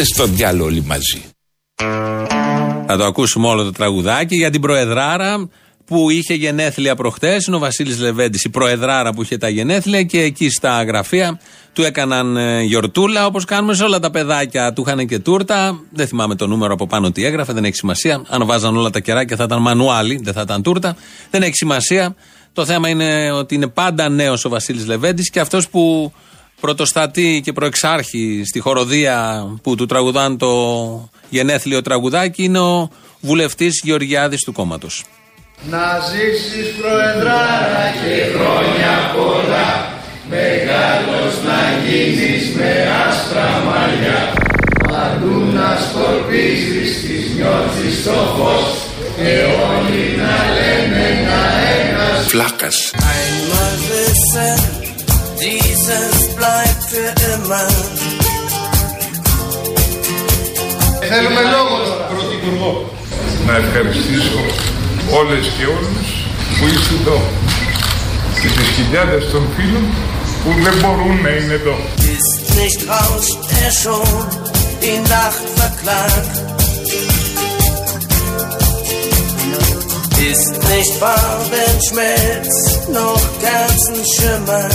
Πολλά Άστε στο διάλογο όλοι μαζί. Θα το ακούσουμε όλο το τραγουδάκι για την Προεδράρα που είχε γενέθλια προχτές. Είναι ο Βασίλης Λεβέντης, η Προεδράρα που είχε τα γενέθλια και εκεί στα γραφεία του έκαναν ε, γιορτούλα όπως κάνουμε σε όλα τα παιδάκια. Του είχαν και τούρτα. Δεν θυμάμαι το νούμερο από πάνω τι έγραφε, δεν έχει σημασία. Αν βάζαν όλα τα κεράκια θα ήταν μανουάλι, δεν θα ήταν τούρτα. Δεν έχει σημασία. Το θέμα είναι ότι είναι πάντα νέος ο Βασίλης Λεβέντης και αυτός που πρωτοστατεί και προεξάρχει στη χοροδία που του τραγουδάν το γενέθλιο τραγουδάκι είναι ο βουλευτής Γεωργιάδης του κόμματος. Να ζήσεις προεδράρα και χρόνια πολλά Μεγάλος να γίνεις με άσπρα μαλλιά Παντού να σκορπίζεις τις νιώθεις το φως Και όλοι να λένε να ένας Φλάκας. Einmal wissen, dieses bleibt für immer. Θέλουμε λόγο τώρα Πρωθυπουργό. Να ευχαριστήσω όλες και όλους που είστε εδώ και τις χιλιάδες των φίλων που δεν μπορούν να είναι εδώ. Ist nicht rauscht er schon, die Nacht verklagt. Ist nicht Farbenschmelz, noch Kerzenschimmer.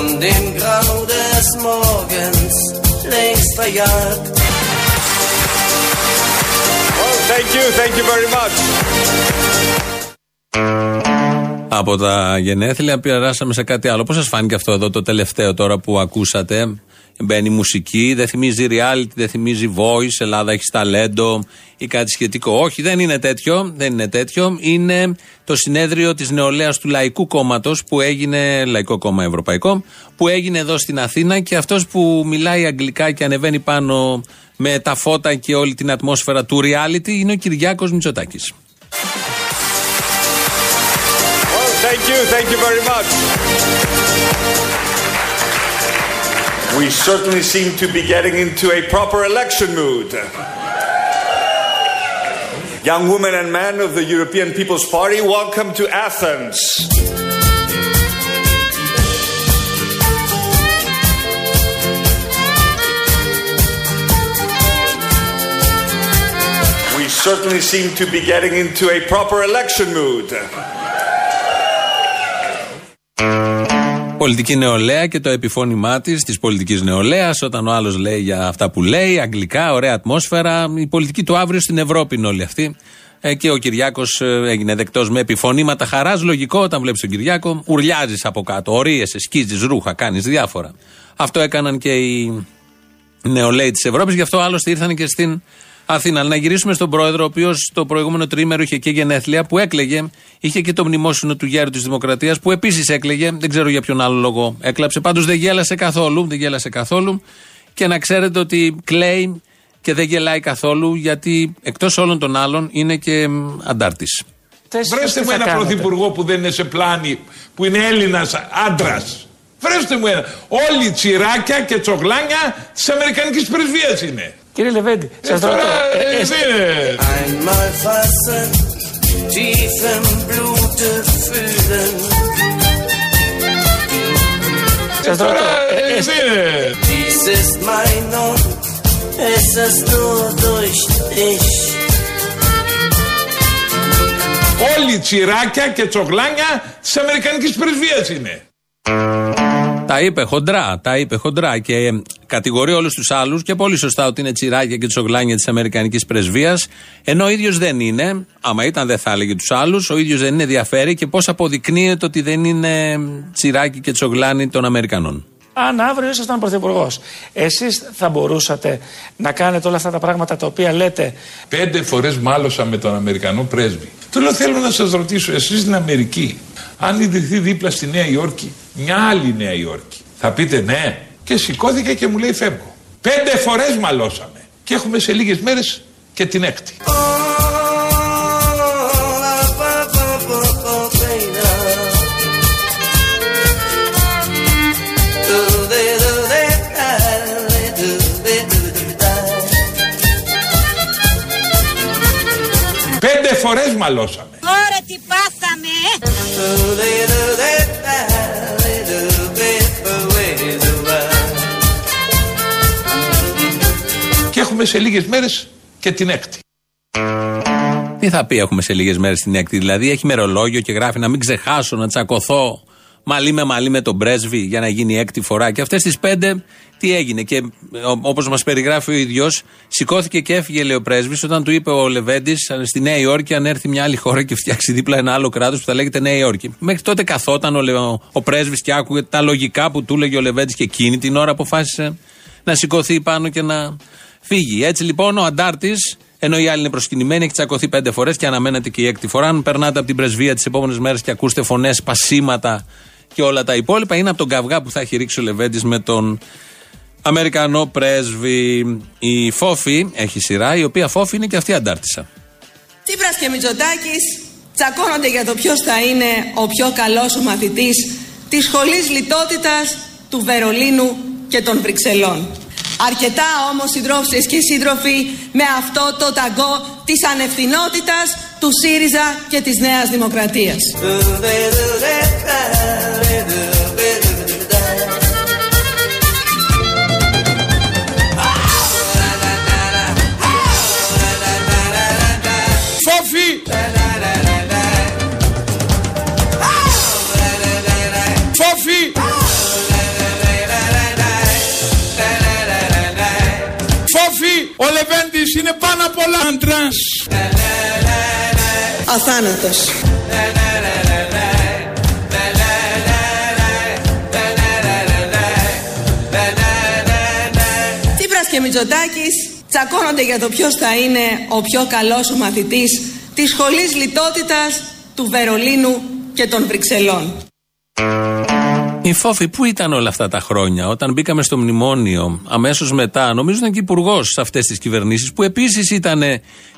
Von dem Grau des Morgens längst verjagt. Από τα γενέθλια περάσαμε σε κάτι άλλο. Πώς σας φάνηκε αυτό εδώ το τελευταίο τώρα που ακούσατε; Μπαίνει μουσική, δεν θυμίζει reality, δεν θυμίζει voice, Ελλάδα έχει ταλέντο ή κάτι σχετικό. Όχι, δεν είναι τέτοιο. Δεν είναι τέτοιο. Είναι το συνέδριο της νεολαίας του Λαϊκού Κόμματος που έγινε, Λαϊκό Κόμμα Ευρωπαϊκό, που έγινε εδώ στην Αθήνα και αυτός που μιλάει αγγλικά και ανεβαίνει πάνω με τα φώτα και όλη την ατμόσφαιρα του reality είναι ο Κυριάκος Μητσοτάκης. Thank you, thank you very much. We certainly seem to be getting into a proper election mood. Young women and men of the European People's Party, welcome to Athens. We certainly seem to be getting into a proper election mood. Πολιτική νεολαία και το επιφώνημά της, της πολιτικής νεολαίας, όταν ο άλλος λέει για αυτά που λέει, αγγλικά, ωραία ατμόσφαιρα. Η πολιτική του αύριο στην Ευρώπη είναι όλη αυτή. Ε, και ο Κυριάκος έγινε δεκτός με επιφωνήματα χαράς. Λογικό όταν βλέπεις τον Κυριάκο, ουρλιάζεις από κάτω, ορίεσαι, σκίζεις ρούχα, κάνεις διάφορα. Αυτό έκαναν και οι νεολαίοι της Ευρώπης, γι' αυτό άλλωστε ήρθαν και στην Αθήνα. Αλλά να γυρίσουμε στον πρόεδρο, ο οποίος το προηγούμενο τρίμερο είχε και γενέθλια που έκλεγε. Είχε και το μνημόσυνο του γέρου της Δημοκρατίας που επίσης έκλεγε. Δεν ξέρω για ποιον άλλο λόγο έκλαψε. Πάντως δεν γέλασε καθόλου. Δεν γέλασε καθόλου. Και να ξέρετε ότι κλαίει και δεν γελάει καθόλου γιατί εκτός όλων των άλλων είναι και αντάρτης. Βρέστε μου ένα πρωθυπουργό που δεν είναι σε πλάνη, που είναι Έλληνας άντρας. Βρέστε μου ένα. Όλοι τσιράκια και τσογλάνια της Αμερικανικής πρεσβείας είναι. Κύριε Λεβέντη, Ε, σας τώρα, ρωτώ. ε, ε, δεν είναι. Einmal fassen, tief im Blute fühlen. Σας Τώρα, ρωτώ. ε, ε, ε, δεν είναι. Dies ist mein und es ist nur durch dich. Όλοι τσιράκια και τσογλάνια της Αμερικανικής πρεσβείας είναι. Τα είπε χοντρά, τα είπε χοντρά και ε, κατηγορεί όλους τους άλλους και πολύ σωστά ότι είναι τσιράκια και τσογλάνια της Αμερικανικής πρεσβείας. Ενώ ο ίδιος δεν είναι, άμα ήταν δεν θα έλεγε τους άλλους, ο ίδιος δεν είναι, διαφέρει και πώς αποδεικνύεται ότι δεν είναι τσιράκι και τσογλάνι των Αμερικανών. Αν αύριο ήσασταν πρωθυπουργός, εσείς θα μπορούσατε να κάνετε όλα αυτά τα πράγματα τα οποία λέτε. Πέντε φορές μάλωσα με τον Αμερικανό πρέσβη. Του λέω: Θέλω να σας ρωτήσω, εσείς στην Αμερική, αν ιδρυθεί δίπλα στη Νέα Υόρκη, μια άλλη Νέα Υόρκη, θα πείτε ναι. Και σηκώθηκε και μου λέει φεύγω. Πέντε φορές μαλώσαμε. Και έχουμε σε λίγες μέρες και την έκτη. Πέντε φορές μαλώσαμε. Ωραία τι πάθαμε έχουμε σε λίγες μέρες και την έκτη. Τι θα πει έχουμε σε λίγες μέρες την έκτη. Δηλαδή έχει μερολόγιο και γράφει να μην ξεχάσω να τσακωθώ μαλλί με μαλλί με τον πρέσβη για να γίνει η έκτη φορά. Και αυτές τις πέντε τι έγινε; Και όπως μας περιγράφει ο ίδιος, σηκώθηκε και έφυγε, λέει ο πρέσβης, όταν του είπε ο Λεβέντης στη Νέα Υόρκη, αν έρθει μια άλλη χώρα και φτιάξει δίπλα ένα άλλο κράτος που θα λέγεται Νέα Υόρκη. Μέχρι τότε καθόταν ο, ο, ο πρέσβης και άκουγε τα λογικά που του έλεγε ο Λεβέντης και εκείνη την ώρα αποφάσισε να σηκωθεί πάνω και να φύγει. Έτσι λοιπόν ο αντάρτης, ενώ οι άλλοι είναι προσκυνημένοι, έχει τσακωθεί πέντε φορές και αναμένεται και η έκτη φορά. Αν περνάτε από την πρεσβεία τις επόμενες μέρες και ακούστε φωνές, πασίματα και όλα τα υπόλοιπα, είναι από τον καυγά που θα έχει ρίξει ο Λεβέντης με τον Αμερικανό πρέσβη. Η Φόφη έχει σειρά, η οποία Φόφη είναι και αυτή αντάρτησα. Τσίπρας και Μητσοτάκης τσακώνονται για το ποιος θα είναι ο πιο καλός ο μαθητής της σχολής λιτότητας του Βερολίνου και των Βρυξελών. Αρκετά όμως συντρόφισσες και σύντροφοι με αυτό το ταγκό της ανευθυνότητας του ΣΥΡΙΖΑ και της Νέας Δημοκρατίας. Ο Λεβέντης είναι πάνω απ' όλα άντρας. Αθάνατος. Τσίπρας και Μητσοτάκης; Τσακώνονται για το ποιος θα είναι ο πιο καλός ο μαθητής της σχολής λιτότητας του Βερολίνου και των Βρυξελών. Η Φόφη, πού ήταν όλα αυτά τα χρόνια, όταν μπήκαμε στο μνημόνιο, αμέσως μετά, νομίζω ήταν και υπουργός σε αυτές τις κυβερνήσεις, που επίσης ήταν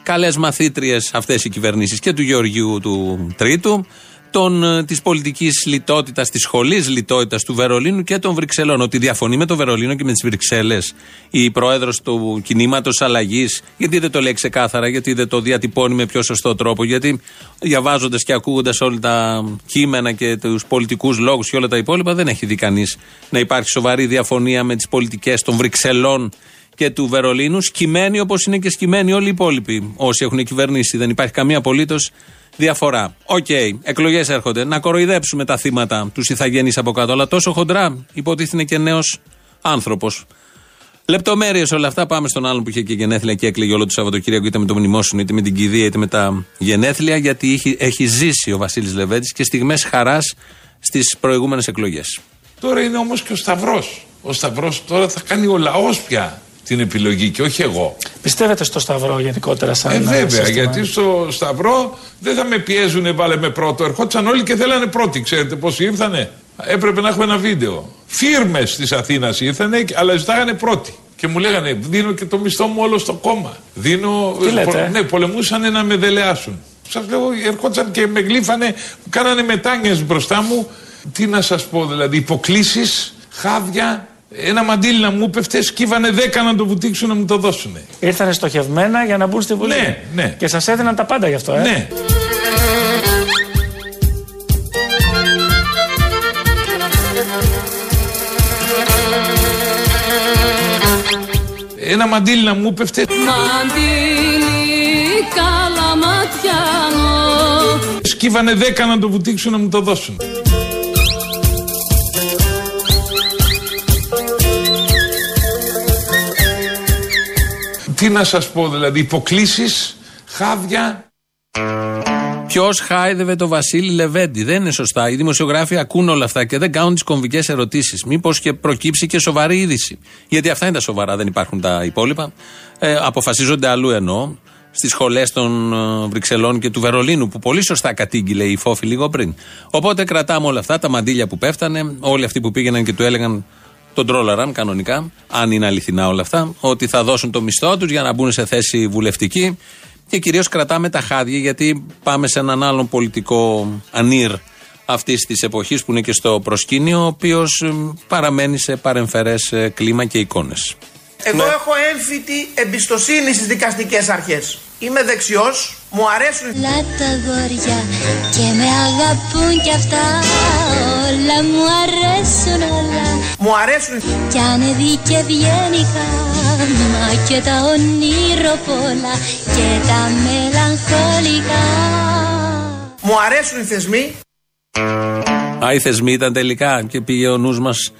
καλές μαθήτριες αυτές οι κυβερνήσεις και του Γεωργίου του Τρίτου, των, της πολιτικής λιτότητας, της σχολής λιτότητας του Βερολίνου και των Βρυξελών. Ότι διαφωνεί με το Βερολίνο και με τις Βρυξέλλες η πρόεδρος του κινήματος αλλαγής. Γιατί δεν το λέει ξεκάθαρα, γιατί δεν το διατυπώνει με πιο σωστό τρόπο, γιατί διαβάζοντας και ακούγοντας όλα τα κείμενα και τους πολιτικούς λόγους και όλα τα υπόλοιπα, δεν έχει δει κανείς να υπάρχει σοβαρή διαφωνία με τις πολιτικές των Βρυξελών και του Βερολίνου, σκυμμένοι όπως είναι και σκυμμένοι όλοι οι υπόλοιποι όσοι έχουν κυβερνήσει. Δεν υπάρχει καμία απολύτως διαφορά. Ok, okay, εκλογές έρχονται. Να κοροϊδέψουμε τα θύματα τους ιθαγενείς από κάτω. Αλλά τόσο χοντρά υποτίθεται είναι και νέος άνθρωπος. Λεπτομέρειες όλα αυτά. Πάμε στον άλλον που είχε και γενέθλια και έκλαιγε όλο το Σαββατοκύριακο είτε με το μνημόσυνο είτε με την κηδεία είτε με τα γενέθλια. Γιατί έχει, έχει ζήσει ο Βασίλης Λεβέντης και στιγμές χαράς στις προηγούμενες εκλογές. Τώρα είναι όμως και ο Σταυρός. Ο Σταυρός τώρα θα κάνει ο λαός πια την επιλογή και όχι εγώ. Πιστεύετε στο Σταυρό γενικότερα σαν Ε, βέβαια, σύστημα, γιατί ε; στο Σταυρό δεν θα με πιέζουν, βάλε με πρώτο. Ερχόντουσαν όλοι και θέλανε πρώτοι. Ξέρετε πόσοι ήρθανε; Έπρεπε να έχουμε ένα βίντεο. Φίρμες της Αθήνας ήρθανε, αλλά ζητάγανε πρώτοι. Και μου λέγανε, δίνω και το μισθό μου όλο στο κόμμα. Δίνω. Τι λέτε, ε; ναι, πολεμούσαν να με δελεάσουν. Σας λέω, ερχόντουσαν και με γλύφανε, κάνανε μετάνιες μπροστά μου. Τι να σας πω, δηλαδή, υποκλήσεις, χάδια, ένα μαντίλι να μου πέφτε, σκύβανε δέκα να το βουτήξουν να μου το δώσουν. Ήρθανε στοχευμένα για να μπουν στη Βουλή. Ναι, ναι. Και σας έδιναν τα πάντα γι' αυτό, ε. Ναι. Ένα μαντίλι να μου πέφτε, Μαντήλι καλαματιάνο σκύβανε δέκα να το βουτήξουν να μου το δώσουν. Τι να σας πω, δηλαδή, υποκλήσεις, χάδια, Ποιος χάιδευε το Βασίλη Λεβέντη; Δεν είναι σωστά. Οι δημοσιογράφοι ακούν όλα αυτά και δεν κάνουν τις κομβικές ερωτήσεις. Μήπως και προκύψει και σοβαρή είδηση. Γιατί αυτά είναι τα σοβαρά, δεν υπάρχουν τα υπόλοιπα. Ε, αποφασίζονται αλλού εννοώ. Στις σχολές των ε, Βρυξελών και του Βερολίνου, που πολύ σωστά κατήγγειλε η Φόφη λίγο πριν. Οπότε κρατάμε όλα αυτά, τα μαντίλια που πέφτανε, όλοι αυτοί που πήγαιναν και του έλεγαν τον τρόλαραν κανονικά, αν είναι αληθινά όλα αυτά, ότι θα δώσουν το μισθό τους για να μπουν σε θέση βουλευτική. Και κυρίως κρατάμε τα χάδια γιατί πάμε σε έναν άλλον πολιτικό ανήρ αυτής της εποχής που είναι και στο προσκήνιο, ο οποίος παραμένει σε παρεμφερές ε, κλίμα και εικόνες. Εγώ Ναι. έχω έμφυτη εμπιστοσύνη στις δικαστικές αρχές. Είμαι δεξιός, μου αρέσουν. Οι Όλα τα αγόρια και με αγαπούν κι αυτά. Όλα μου αρέσουν όλα. Μου αρέσουν. Οι- Κι αν και βγαίνει χάμα Και τα ονειροπόλα Και τα μελαγχολικά. Μου αρέσουν οι θεσμοί, Α, οι θεσμοί ήταν τελικά και πήγε ο νους μας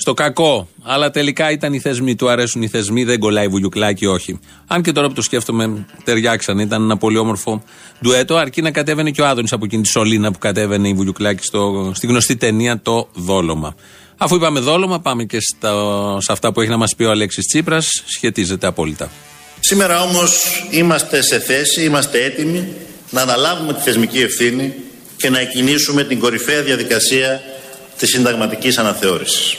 στο κακό. Αλλά τελικά ήταν οι θεσμοί. Του αρέσουν οι θεσμοί, δεν κολλάει βουλιουκλάκι, όχι. Αν και τώρα που το σκέφτομαι, ταιριάξαν. Ήταν ένα πολύ όμορφο ντουέτο, αρκεί να κατέβαινε και ο Άδωνης από εκείνη τη σωλήνα που κατέβαινε η βουλιουκλάκι στο, στη γνωστή ταινία Το Δόλωμα. Αφού είπαμε δόλωμα, πάμε και στα, σε αυτά που έχει να μας πει ο Αλέξης Τσίπρας. Σχετίζεται απόλυτα. Σήμερα όμως είμαστε σε θέση, είμαστε έτοιμοι να αναλάβουμε τη θεσμική ευθύνη και να εκκινήσουμε την κορυφαία διαδικασία της συνταγματικής αναθεώρησης.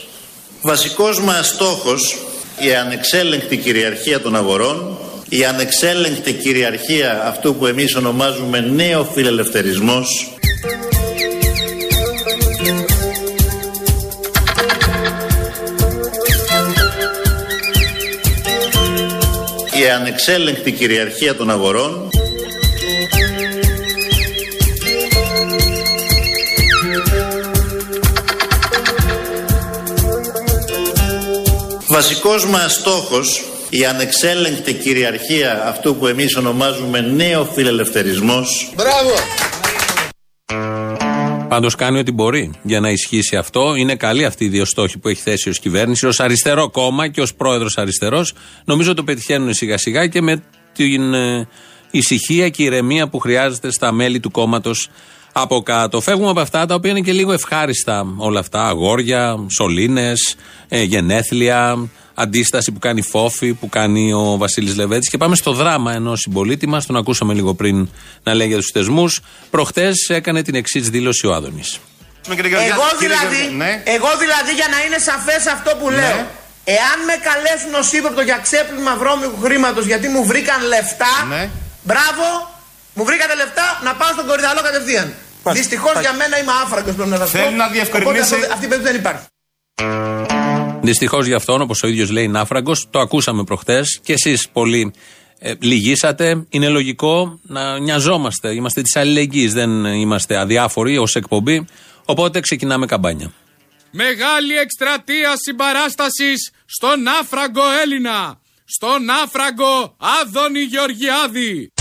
Βασικός μας στόχος η ανεξέλεγκτη κυριαρχία των αγορών, η ανεξέλεγκτη κυριαρχία αυτού που εμείς ονομάζουμε νέο φιλελευθερισμός η ανεξέλεγκτη κυριαρχία των αγορών Βασικός μας στόχος η ανεξέλεγκτη κυριαρχία αυτού που εμείς ονομάζουμε νέο φιλελευθερισμός Μπράβο! Πάντως κάνει ό,τι μπορεί για να ισχύσει αυτό. Είναι καλή αυτή οι δύο στόχοι που έχει θέσει ως κυβέρνηση, ως αριστερό κόμμα και ως πρόεδρος αριστερός. Νομίζω το πετυχαίνουν σιγά σιγά και με την ε, ησυχία και ηρεμία που χρειάζεται στα μέλη του κόμματος από κάτω. Φεύγουμε από αυτά τα οποία είναι και λίγο ευχάριστα όλα αυτά. Αγόρια, σωλήνες, ε, γενέθλια, αντίσταση που κάνει φόφη, που κάνει ο Βασίλης Λεβέτης. Και πάμε στο δράμα ενός συμπολίτη μας. Τον ακούσαμε λίγο πριν να λέει για τους θεσμούς. Προχτές έκανε την εξής δήλωση ο Άδωνης. Εγώ δηλαδή, εγώ δηλαδή για να είναι σαφές αυτό που λέω Εάν με καλέσουν ως ύποπτο για ξέπλυμα βρώμικου χρήματος γιατί μου βρήκαν λεφτά Μπράβο, μου βρήκατε λεφτά να πάω στον κορυδαλό κατευθείαν Δυστυχώς για μένα είμαι άφραγκος πρέπει να σας πω Θέλει να Οπότε διευκρινίσει- αυτό- αυτή η περίπτωση δεν υπάρχει Δυστυχώς για αυτόν, όπως ο ίδιος λέει, είναι άφραγκος. Το ακούσαμε προχτές και εσείς πολύ ε, λυγίσατε. Είναι λογικό να νοιαζόμαστε. Είμαστε της αλληλεγγύης. Δεν είμαστε αδιάφοροι ως εκπομπή. Οπότε ξεκινάμε καμπάνια. Μεγάλη εκστρατεία συμπαράστασης στον άφραγκο Έλληνα, στον άφραγκο Άδωνη Γεωργιάδη.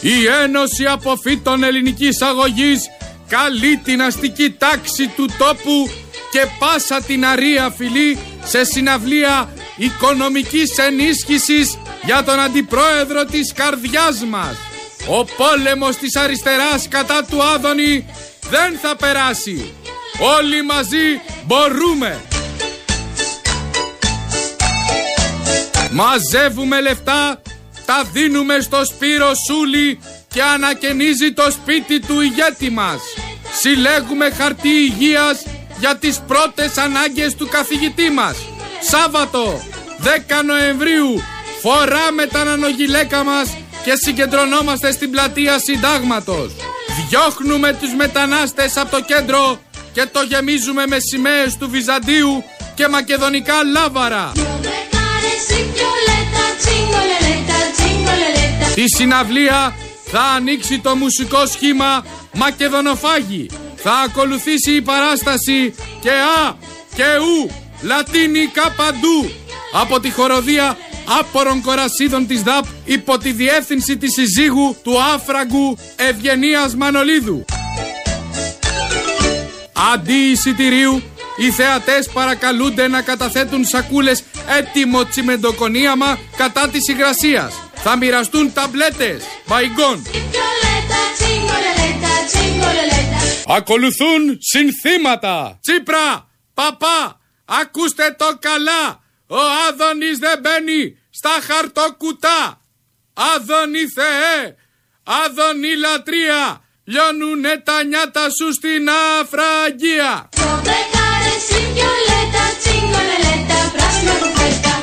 Η Ένωση Αποφύτων Ελληνικής Αγωγής καλεί την αστική τάξη του τόπου και πάσα την αρία φυλή σε συναυλία οικονομικής ενίσχυσης για τον αντιπρόεδρο της καρδιάς μας. Ο πόλεμος της αριστεράς κατά του Άδωνη δεν θα περάσει. Όλοι μαζί μπορούμε. Μαζεύουμε λεφτά, τα δίνουμε στο Σπύρο Σούλη και ανακαινίζει το σπίτι του ηγέτη μας. Συλλέγουμε χαρτί υγείας για τις πρώτες ανάγκες του καθηγητή μας. Σάββατο 10 Νοεμβρίου φοράμε τα νανογυλαίκα μας και συγκεντρωνόμαστε στην πλατεία Συντάγματος. Διώχνουμε τους μετανάστες από το κέντρο και το γεμίζουμε με σημαίες του Βυζαντίου και μακεδονικά λάβαρα. Τη συναυλία θα ανοίξει το μουσικό σχήμα Μακεδονοφάγη. Θα ακολουθήσει η παράσταση και Α και Ου λατίνικα παντού από τη χοροδία άπορων κορασίδων της ΔΑΠ υπό τη διεύθυνση της συζύγου του άφραγκου Ευγενίας Μανολίδου. Αντί εισιτηρίου, οι θεατές παρακαλούνται να καταθέτουν σακούλες έτοιμο τσιμεντοκονίαμα κατά της υγρασίας. Θα μοιραστούν ταμπλέτες. Μπαϊγκόν. Ακολουθούν συνθήματα. Τσίπρα, παπά, ακούστε το καλά. Ο Άδωνης δεν μπαίνει στα χαρτοκουτά. Άδωνη Θεέ, Άδωνη λατρεία, λιώνουνε τα νιάτα σου στην αφραγία.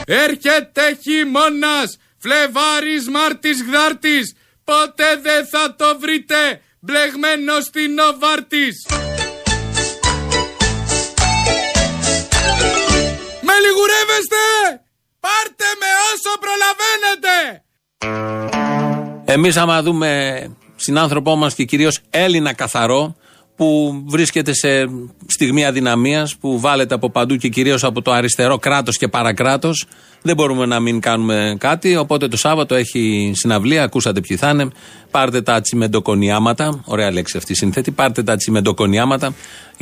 Έρχεται χειμώνας, Φλεβάρης, Μάρτης, Γδάρτης, ποτέ δεν θα το βρείτε μπλεγμένο στην Νοβάρτης. Με λιγουρεύεστε! Πάρτε με όσο προλαβαίνετε! Εμείς άμα δούμε συνάνθρωπό μας και κυρίως Έλληνα καθαρό που βρίσκεται σε στιγμή αδυναμίας, που βάλετε από παντού και κυρίως από το αριστερό κράτος και παρακράτος, δεν μπορούμε να μην κάνουμε κάτι. Οπότε το Σάββατο έχει συναυλία, ακούσατε ποιοι θα είναι. Πάρτε τα τσιμεντοκονιάματα, ωραία λέξη αυτή σύνθετη, πάρτε τα τσιμεντοκονιάματα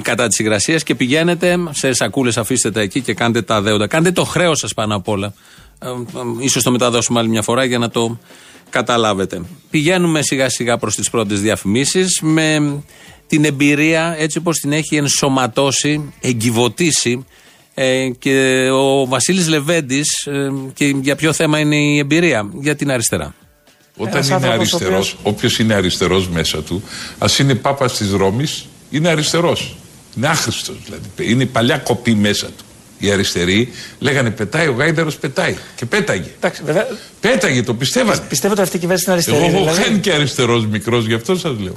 κατά τη υγρασίας και πηγαίνετε σε σακούλες, αφήστε τα εκεί και κάντε τα δέοντα. Κάντε το χρέος σας πάνω απ' όλα. Ε, ε, ίσως το μεταδώσουμε άλλη μια φορά για να το καταλάβετε. Πηγαίνουμε σιγά σιγά προς τις πρώτες διαφημίσεις με την εμπειρία έτσι όπως την έχει ενσωματώσει, εγκυβωτήσει ε, και ο Βασίλης Λεβέντης ε, και για ποιο θέμα είναι η εμπειρία, για την αριστερά. Όταν είναι αριστερός, όποιος είναι αριστερός μέσα του, ας είναι πάπας της Ρώμης, είναι αριστερός. Είναι άχρηστος δηλαδή. Είναι η παλιά κοπή μέσα του. Οι αριστεροί λέγανε πετάει, ο Γάιδαρος πετάει. Και πέταγε. Εντάξει, βέβαια. Πέταγε, το πιστεύανε. Πιστεύω ότι αυτή η κυβέρνηση είναι αριστερή. Εγώ δηλαδή. δεν και αριστερός μικρός, γι' αυτό σας λέω.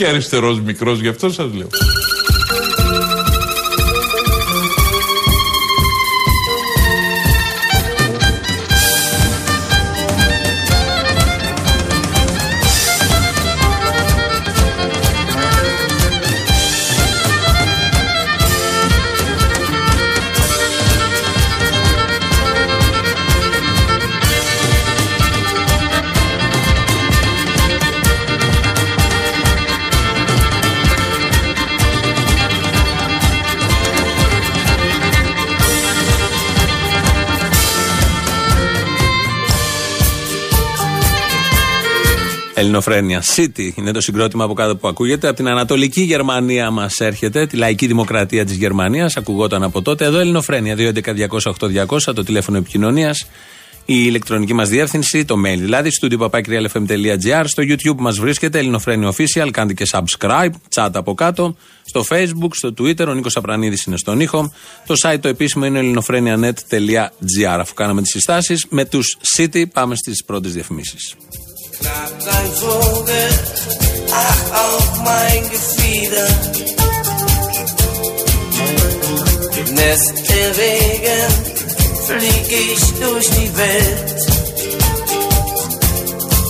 Και αριστερός μικρός, γι' αυτό σας λέω. Ελληνοφρένια. City είναι το συγκρότημα από κάτω που ακούγεται. Από την Ανατολική Γερμανία μας έρχεται, τη λαϊκή δημοκρατία της Γερμανίας. Ακουγόταν από τότε. Εδώ Ελληνοφρένια. 2.11.208.200 το τηλέφωνο επικοινωνίας. Η ηλεκτρονική μας διεύθυνση, το mail δηλαδή, studio.papakirialfm.gr. Στο YouTube μας βρίσκεται Ελληνοφρένια Official. Κάντε και subscribe, chat από κάτω. Στο Facebook, στο Twitter, ο Νίκος Απρανίδης είναι στον ήχο. Το site το επίσημο είναι ελληνοφρένια.net.gr. Αφού κάναμε τις συστάσεις, με τους City πάμε στις πρώτες διαφημίσεις. Klappt ein Vogel, ach auf mein Gefieder. Nest der Regen, flieg ich durch die Welt.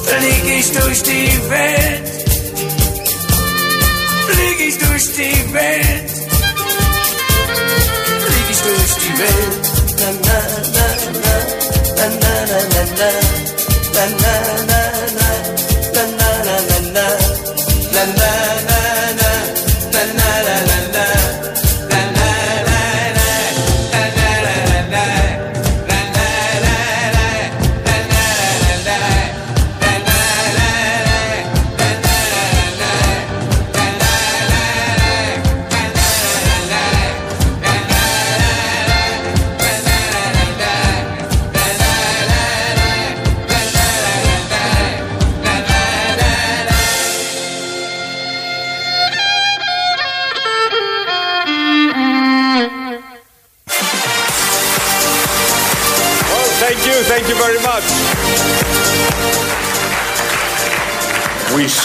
Flieg ich durch die Welt. Flieg ich durch die Welt. Flieg ich durch die Welt. Na na na na na na na na na na na Na na.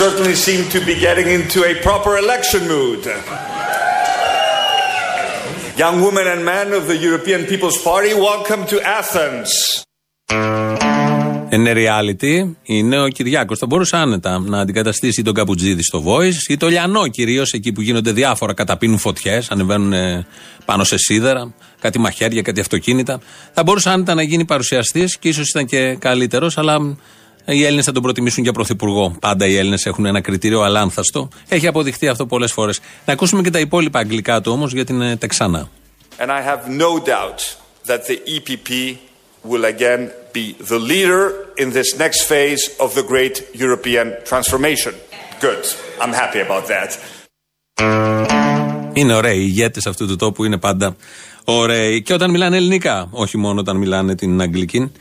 Certainly seem to be getting into a proper election mood. Young women and men of the European People's Party, welcome to Athens. Είναι reality, είναι ο Κυριάκος. Θα μπορούσε άνετα να αντικαταστήσει τον Καπουτζίδη στο Voice ή το Λιανό κυρίως, εκεί που γίνονται διάφορα, καταπίνουν φωτιές, ανεβαίνουν ε, πάνω σε σίδερα, κάτι μαχαίρια, κάτι αυτοκίνητα. Θα μπορούσε άνετα να γίνει παρουσιαστής και ίσως ήταν και καλύτερος, αλλά οι Έλληνες θα τον προτιμήσουν για πρωθυπουργό. Πάντα οι Έλληνες έχουν ένα κριτήριο αλάνθαστο. Έχει αποδειχθεί αυτό πολλές φορές. Να ακούσουμε και τα υπόλοιπα αγγλικά του όμως, γιατί είναι τεξανά. And I have no doubt that the EPP will again be the leader in this next phase of the great European transformation. Good. I'm happy about that. Είναι ωραίοι. Οι ηγέτες αυτού του τόπου είναι πάντα ωραίοι. Και όταν μιλάνε ελληνικά, όχι μόνο όταν μιλάνε την αγγλική.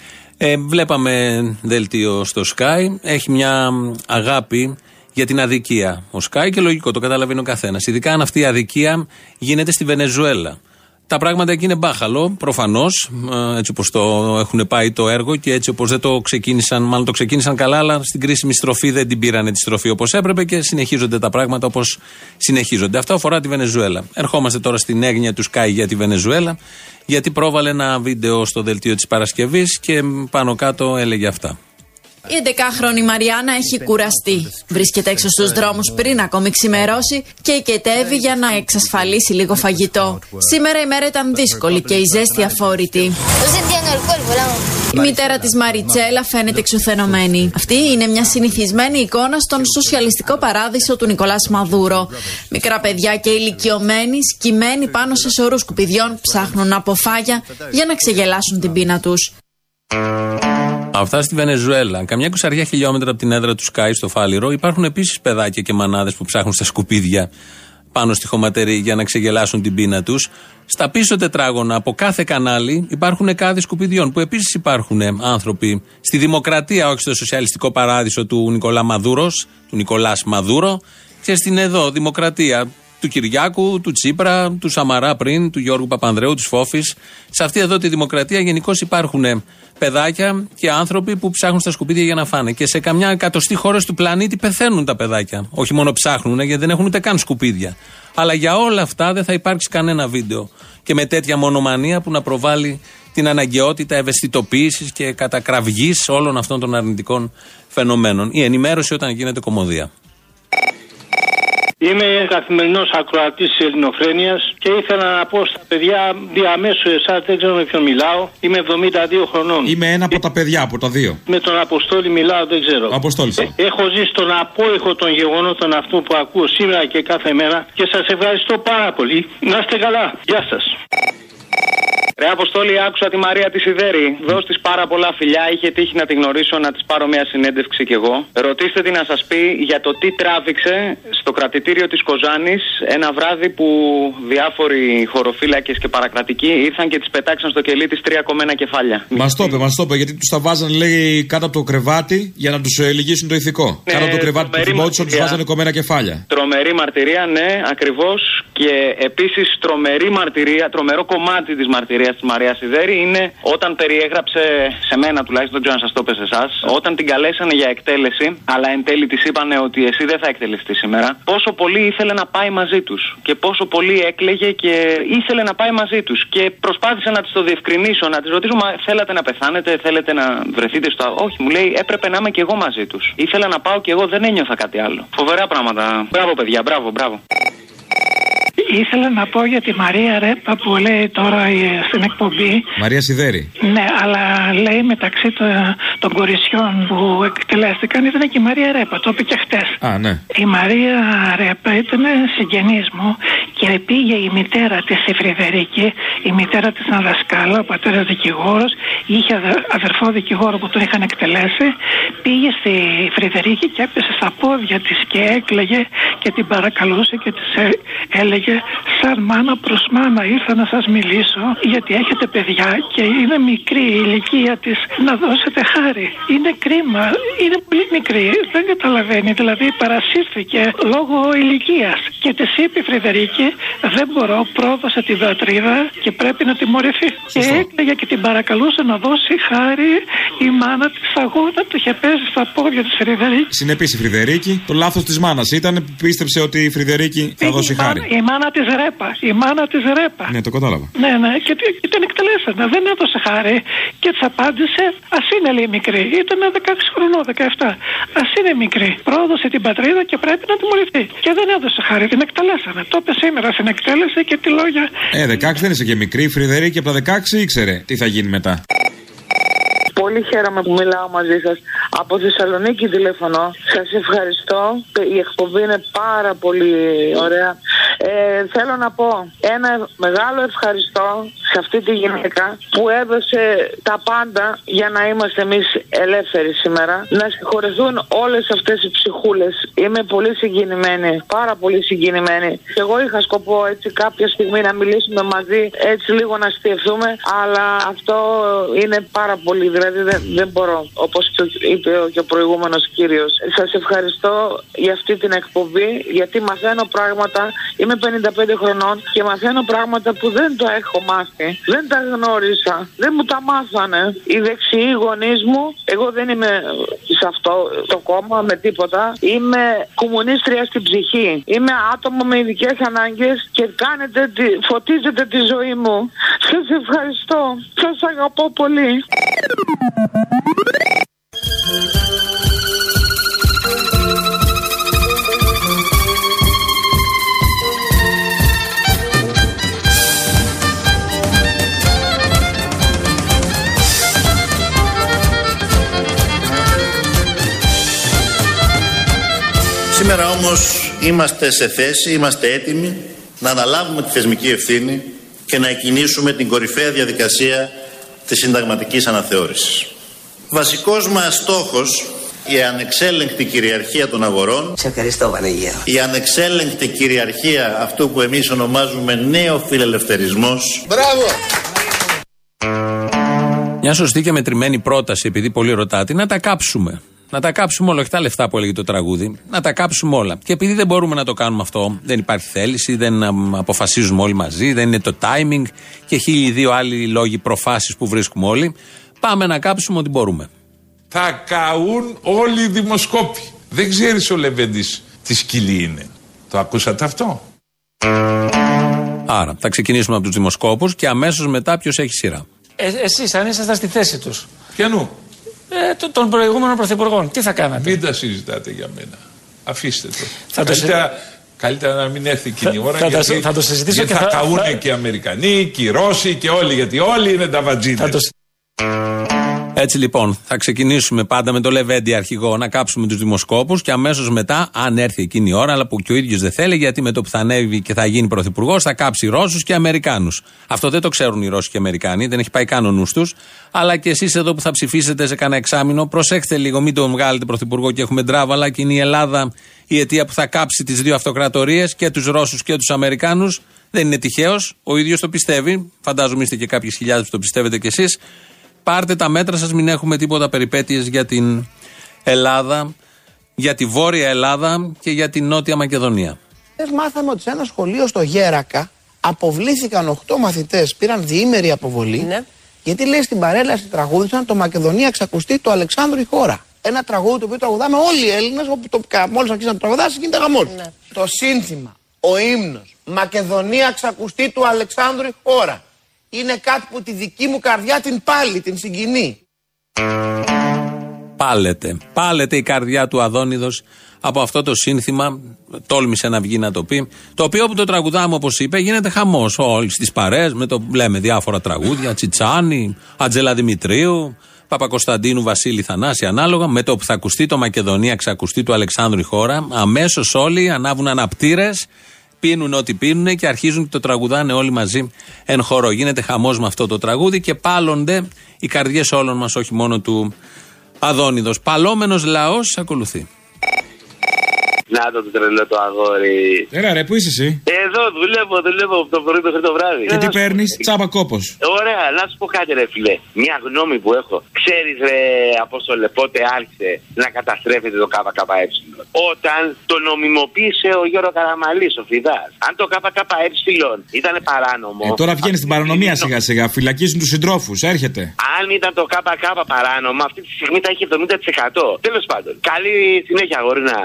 Ε, βλέπαμε δελτίο στο Sky. Έχει μια αγάπη για την αδικία. Ο Sky και λογικό, το καταλαβαίνει ο καθένας. Ειδικά αν αυτή η αδικία γίνεται στη Βενεζουέλα. Τα πράγματα εκεί είναι μπάχαλο, προφανώς, έτσι όπως το έχουν πάει το έργο και έτσι όπως δεν το ξεκίνησαν, μάλλον το ξεκίνησαν καλά, αλλά στην κρίσιμη στροφή δεν την πήρανε τη στροφή όπως έπρεπε και συνεχίζονται τα πράγματα όπως συνεχίζονται. Αυτό αφορά τη Βενεζουέλα. Ερχόμαστε τώρα στην έγνοια του Σκάι για τη Βενεζουέλα, γιατί πρόβαλε ένα βίντεο στο δελτίο της Παρασκευής και πάνω κάτω έλεγε αυτά. Η 11χρονη Μαριάννα έχει κουραστεί. Βρίσκεται έξω στους δρόμους πριν ακόμη ξημερώσει και οικετεύει για να εξασφαλίσει λίγο φαγητό. Σήμερα η μέρα ήταν δύσκολη και η ζέστη αφόρητη. Η μητέρα της Μαριτσέλα φαίνεται εξουθενωμένη. Αυτή είναι μια συνηθισμένη εικόνα στον σοσιαλιστικό παράδεισο του Νικολάς Μαδούρο. Μικρά παιδιά και ηλικιωμένοι σκυμμένοι πάνω σε σωρούς σκουπιδιών ψάχνουν από φάγια για να ξεγελάσουν την πείνα τους. Αυτά στη Βενεζουέλα. Καμιά κουσαριά χιλιόμετρα από την έδρα του Σκάι στο Φάληρο υπάρχουν επίσης παιδάκια και μανάδες που ψάχνουν στα σκουπίδια πάνω στη χωματερή για να ξεγελάσουν την πείνα τους. Στα πίσω τετράγωνα από κάθε κανάλι υπάρχουν κάδοι σκουπιδιών που επίσης υπάρχουν άνθρωποι στη δημοκρατία, όχι στο σοσιαλιστικό παράδεισο του Νικολά Μαδούρος, του Νικολάς Μαδούρο, και στην εδώ δημοκρατία του Κυριάκου, του Τσίπρα, του Σαμαρά πριν, του Γιώργου Παπανδρέου, του Φόφη. Σε αυτή εδώ τη δημοκρατία γενικώ υπάρχουν παιδάκια και άνθρωποι που ψάχνουν στα σκουπίδια για να φάνε. Και σε καμιά εκατοστή χώρα του πλανήτη πεθαίνουν τα παιδάκια. Όχι μόνο ψάχνουν, γιατί δεν έχουν ούτε καν σκουπίδια. Αλλά για όλα αυτά δεν θα υπάρξει κανένα βίντεο. Και με τέτοια μονομανία που να προβάλλει την αναγκαιότητα ευαισθητοποίησης και κατακραυγής όλων αυτών των αρνητικών φαινομένων. Η ενημέρωση όταν γίνεται κομμωδία. Είμαι καθημερινός ακροατής της Ελληνοφρένειας και ήθελα να πω στα παιδιά διαμέσου εσάς, δεν ξέρω με ποιον μιλάω. Είμαι 72 χρονών. Είμαι ένα από τα παιδιά, από τα δύο. Με τον Αποστόλη μιλάω, δεν ξέρω. Αποστόλη. Ε, έχω ζήσει τον απόϊχο των γεγονότων αυτού που ακούω σήμερα και κάθε μέρα και σας ευχαριστώ πάρα πολύ. Να είστε καλά. Γεια σας. Ρε Αποστόλη, άκουσα τη Μαρία τη Σιδέρη. Δώσ' της πάρα πολλά φιλιά. Είχε τύχει να τη γνωρίσω, να της πάρω μια συνέντευξη κι εγώ. Ρωτήστε τη να σας πει για το τι τράβηξε στο κρατητήριο της Κοζάνης ένα βράδυ που διάφοροι χωροφύλακες και παρακρατικοί ήρθαν και τη πετάξαν στο κελί της τρία κομμένα κεφάλια. Μας το είπε, μας το είπε, γιατί τους τα βάζαν, λέει, κάτω από το κρεβάτι για να τους ελιγήσουν το ηθικό. Ναι, κάτω από το κρεβάτι του θυμόντουσαν, τους βάζανε κομμένα κεφάλια. Τρομερή μαρτυρία, ναι, ακριβώς. Και επίσης τρομερή μαρτυρία, τρομερό κομμάτι της μαρτυρίας της Μαρίας Σιδέρη είναι όταν περιέγραψε σε μένα τουλάχιστον, δεν ξέρω αν σα το είπε σε εσάς, όταν την καλέσανε για εκτέλεση, αλλά εν τέλει της είπανε ότι εσύ δεν θα εκτελεστείς σήμερα, πόσο πολύ ήθελε να πάει μαζί τους. Και πόσο πολύ έκλεγε και ήθελε να πάει μαζί τους. Και προσπάθησα να της το διευκρινίσω, να της ρωτήσω, Μα θέλατε να πεθάνετε, θέλετε να βρεθείτε στο. Όχι, μου λέει, έπρεπε να είμαι και εγώ μαζί τους. Ήθελα να πάω και εγώ, δεν ένιωθα κάτι άλλο. Φοβερά πράγματα. Μπράβο, παιδιά, μπράβο, μπράβο. Ήθελα να πω για τη Μαρία Ρέπα που λέει τώρα ε, στην εκπομπή. Μαρία Σιδέρη. Ναι, αλλά λέει μεταξύ των, των κορισιών που εκτελέστηκαν ήταν και η Μαρία Ρέπα. Το είπε και χτες. Α, ναι. Η Μαρία Ρέπα ήταν συγγενής μου και πήγε η μητέρα της η Φρυδερίκη, η μητέρα της ήταν δασκάλα, ο πατέρας δικηγόρος, είχε αδερφό δικηγόρο που τον είχαν εκτελέσει. Πήγε στη Φρυδερίκη και έπεσε στα πόδια της και έκλαιγε και την παρακαλούσε και της έλεγε σαν μάνα προς μάνα ήρθα να σας μιλήσω γιατί έχετε παιδιά και είναι μικρή η ηλικία της να δώσετε χάρη. Είναι κρίμα, είναι πολύ μικρή, δεν καταλαβαίνει, δηλαδή παρασύρθηκε λόγω ηλικίας και της είπε η Φρυδερίκη δεν μπορώ, πρόδωσε τη δατρίδα και πρέπει να τιμωρηθεί. Και έκλαιγε και την παρακαλούσε να δώσει χάρη η μάνα της αγώνα του είχε πέσει στα πόδια της Φρυδερίκης. Συνεπής η Φρυδερίκη, το λάθος της μάνας ήταν που πίστεψε ότι η Φρυδερίκη θα δώσει χάρη. Η μάνα της Ρέπας. Η μάνα της Ρέπας. Ναι, το κατάλαβα. Ναι, ναι, και, και την εκτελέσανε. Δεν έδωσε χάρη και της απάντησε, ας είναι λέει μικρή. Ήταν 16 χρονών, 17. Α είναι μικρή. Πρόδωσε την πατρίδα και πρέπει να τιμωρηθεί. Και δεν έδωσε χάρη, την εκτελέσανε. Το είπε σήμερα στην εκτέλεση και τη λόγια. Ε, 16 δεν είσαι και μικρή. Η Φρυδερίκη από τα 16 ήξερε τι θα γίνει μετά. Πολύ χαίρομαι που μιλάω μαζί σας. Από Θεσσαλονίκη τηλεφωνώ. Σας ευχαριστώ. Η εκπομπή είναι πάρα πολύ ωραία. Ε, θέλω να πω ένα μεγάλο ευχαριστώ σε αυτή τη γυναίκα που έδωσε τα πάντα για να είμαστε εμείς ελεύθεροι σήμερα. Να συγχωρεθούν όλες αυτές οι ψυχούλες. Είμαι πολύ συγκινημένη, πάρα πολύ συγκινημένη. Και εγώ είχα σκοπό έτσι κάποια στιγμή να μιλήσουμε μαζί, έτσι λίγο να στιευθούμε, αλλά αυτό είναι πάρα πολύ. Δηλαδή δεν, δεν μπορώ, όπως είπε και ο προηγούμενος κύριος. Σας ευχαριστώ για αυτή την εκπομπή, γιατί μαθαίνω πράγματα. Είμαι 55 χρονών και μαθαίνω πράγματα που δεν το έχω μάθει. Δεν τα γνώρισα. Δεν μου τα μάθανε. Οι δεξιοί γονείς μου, εγώ δεν είμαι σε αυτό το κόμμα με τίποτα. Είμαι κομμουνίστρια στην ψυχή. Είμαι άτομο με ειδικές ανάγκες και κάνετε, τη, φωτίζετε τη ζωή μου. Σας ευχαριστώ. Σας αγαπώ πολύ. Σήμερα όμως είμαστε σε θέση, είμαστε έτοιμοι να αναλάβουμε τη θεσμική ευθύνη και να εκκινήσουμε την κορυφαία διαδικασία της συνταγματικής αναθεώρησης. Βασικός μας στόχος η ανεξέλεγκτη κυριαρχία των αγορών Σε ευχαριστώ Βανεγέρο. η ανεξέλεγκτη κυριαρχία αυτού που εμείς ονομάζουμε νέο φιλελευθερισμός Μπράβο! Μια σωστή και μετρημένη πρόταση, επειδή πολύ ρωτάτε, να τα κάψουμε. Να τα κάψουμε όλα, όχι τα λεφτά που έλεγε το τραγούδι. Να τα κάψουμε όλα. Και επειδή δεν μπορούμε να το κάνουμε αυτό, δεν υπάρχει θέληση, δεν αμ, αποφασίζουμε όλοι μαζί, δεν είναι το timing και χίλιοι δύο άλλοι λόγοι προφάσεις που βρίσκουμε όλοι. Πάμε να κάψουμε ό,τι μπορούμε. Θα καούν όλοι οι δημοσκόποι. Δεν ξέρεις ο Λεβέντης τι σκυλή είναι. Το ακούσατε αυτό; Άρα, θα ξεκινήσουμε από τους δημοσκόπους και αμέσως μετά ποιος έχει σειρά. Ε, Εσείς, αν ήσασταν στη θέση τους, Ποιανού; Ε, το- των προηγούμενων πρωθυπουργών, τι θα κάνατε; Μην τα συζητάτε για μένα. Αφήστε το. Θα το καλύτερα, καλύτερα να μην έρθει εκείνη η Θα- ώρα. θα τα- γιατί, θα το συζητήσω γιατί και θα, θα- καούν θα- και οι Αμερικανοί και οι Ρώσοι και όλοι. Γιατί όλοι είναι τα βατζίδες. Έτσι λοιπόν, θα ξεκινήσουμε πάντα με το Λεβέντι αρχηγό να κάψουμε τους δημοσκόπους και αμέσως μετά, αν έρθει εκείνη η ώρα, αλλά που και ο ίδιος δεν θέλει, γιατί με το που θα ανέβει και θα γίνει πρωθυπουργός, θα κάψει Ρώσους και Αμερικάνους. Αυτό δεν το ξέρουν οι Ρώσοι και οι Αμερικάνοι, δεν έχει πάει καν ο νους τους. Αλλά και εσείς εδώ που θα ψηφίσετε σε κανένα εξάμεινο, προσέξτε λίγο, μην τον βγάλετε πρωθυπουργό και έχουμε ντράβαλα και είναι η Ελλάδα η αιτία που θα κάψει τις δύο αυτοκρατορίες και τους Ρώσους και τους Αμερικάνους. Δεν είναι τυχαίος, ο ίδιος το πιστεύει. Φαντάζομαι είστε και κάποιες χιλιάδες που το πιστεύετε κι εσείς. Πάρτε τα μέτρα σας, μην έχουμε τίποτα περιπέτειες για την Ελλάδα, για τη Βόρεια Ελλάδα και για την Νότια Μακεδονία. Χθες μάθαμε ότι σε ένα σχολείο στο Γέρακα αποβλήθηκαν 8 μαθητές, πήραν διήμερη αποβολή. Γιατί λέει στην παρέλαση τραγούδισαν το Μακεδονία ξακουστεί του Αλεξάνδρου η χώρα. Ένα τραγούδι το οποίο τραγουδάμε όλοι οι Έλληνες, όπου το, μόλις αρχίσει να το τραγουδάσει γίνεται χαμό. Το σύνθημα, ο ύμνος Μακεδονία ξακουστεί του Αλεξάνδρου η χώρα. Είναι κάτι που τη δική μου καρδιά την πάλι, την συγκινεί. Πάλετε. Πάλετε η καρδιά του Αδόνιδος από αυτό το σύνθημα. Τόλμησε να βγει να το πει. Το οποίο που το τραγουδάμε, όπως είπε, γίνεται χαμός. Όλοι στις παρέ με το λέμε διάφορα τραγούδια. Τσιτσάνι, Ατζέλα Δημητρίου, Παπακοσταντίνου, Βασίλη Θανάση, ανάλογα. Με το που θα ακουστεί το Μακεδονία, ξακουστεί του Αλεξάνδρου η χώρα, αμέσως όλοι ανάβουν αναπτήρες, πίνουν ό,τι πίνουν και αρχίζουν και το τραγουδάνε όλοι μαζί εν χορό. Γίνεται χαμός με αυτό το τραγούδι και πάλλονται οι καρδιές όλων μας, όχι μόνο του Αδόνιδος. Παλόμενος λαός ακολουθεί. Να το τρελό το αγόρι. Έλα ρε, πού είσαι εσύ; Εδώ δουλεύω, δουλεύω από το πρωί μέχρι το βράδυ. Και τι παίρνεις, τσάμπα κόπο. Ωραία, να σου πω κάτι ρε φίλε. Μια γνώμη που έχω. Ξέρεις ρε Απόστολε πότε άρχισε να καταστρέφεται το ΚΚΕ; Όταν το νομιμοποίησε ο Γιώργο Καραμαλής, ο Φιδάς. Αν το ΚΚΕ ήταν παράνομο. Ε, τώρα βγαίνει στην παρανομία σιγά σιγά. Φυλακίζουν τους συντρόφους, έρχεται. Αν ήταν το ΚΚ παράνομο, αυτή τη στιγμή θα είχε 70%. Τέλος πάντων. Καλή συνέχεια, αγορίνα.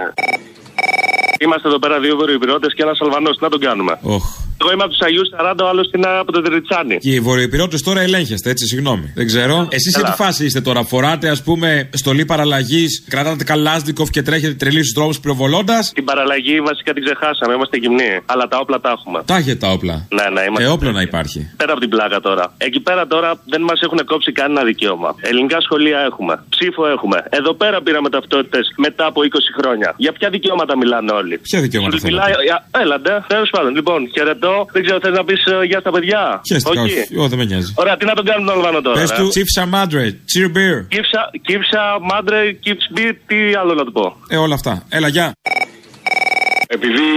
Είμαστε εδώ πέρα δύο βορειοπυρώτε και ένας Αλβανός. Τι να τον κάνουμε. Οχ. Εγώ είμαι από τους Αγίους 40, ο άλλος είναι από το Τριτσάνι. Και οι βορειοπυρώτε τώρα ελέγχεστε, έτσι, συγγνώμη. Δεν ξέρω. Εσείς σε Καλά. τι φάση είστε τώρα, φοράτε, ας πούμε, στολή παραλλαγής, κρατάτε καλάσδικοφ και τρέχετε τρελή στους δρόμους πυροβολώντα. Την παραλλαγή βασικά την ξεχάσαμε, είμαστε γυμνοί. Αλλά τα όπλα τα έχουμε. Τα έχετε τα όπλα. Ναι, ναι, είμαστε. Ε, όπλο να υπάρχει. Πέρα από την πλάκα τώρα. Εκεί πέρα τώρα δεν μας έχουν κόψει κανένα δικαίωμα. Ελληνικά σχολεία έχουμε. Ψήφο έχουμε. Εδώ πέρα πήραμε ταυτότητες μετά από 20 χρόνια. Για ποια δικαιώματα μιλάνε όλοι; Ποια δικαιώματα Σου μιλάει. για- Έλαντε, τέλος πάντων. Λοιπόν, χαιρετώ. Δεν ξέρω, θες να πεις γεια στα παιδιά; Χαίστηκα, όχι. Όχι, δεν με νοιάζει. Ωραία, τι να τον κάνουμε τον Αλβανό τώρα. Πες ρε; του Chief Samadre, cheer beer. Κύψα, κύψα, μάντρε, κύψ μπιτ, τι άλλο να του πω; Ε, όλα αυτά. Έλα, γεια. Επειδή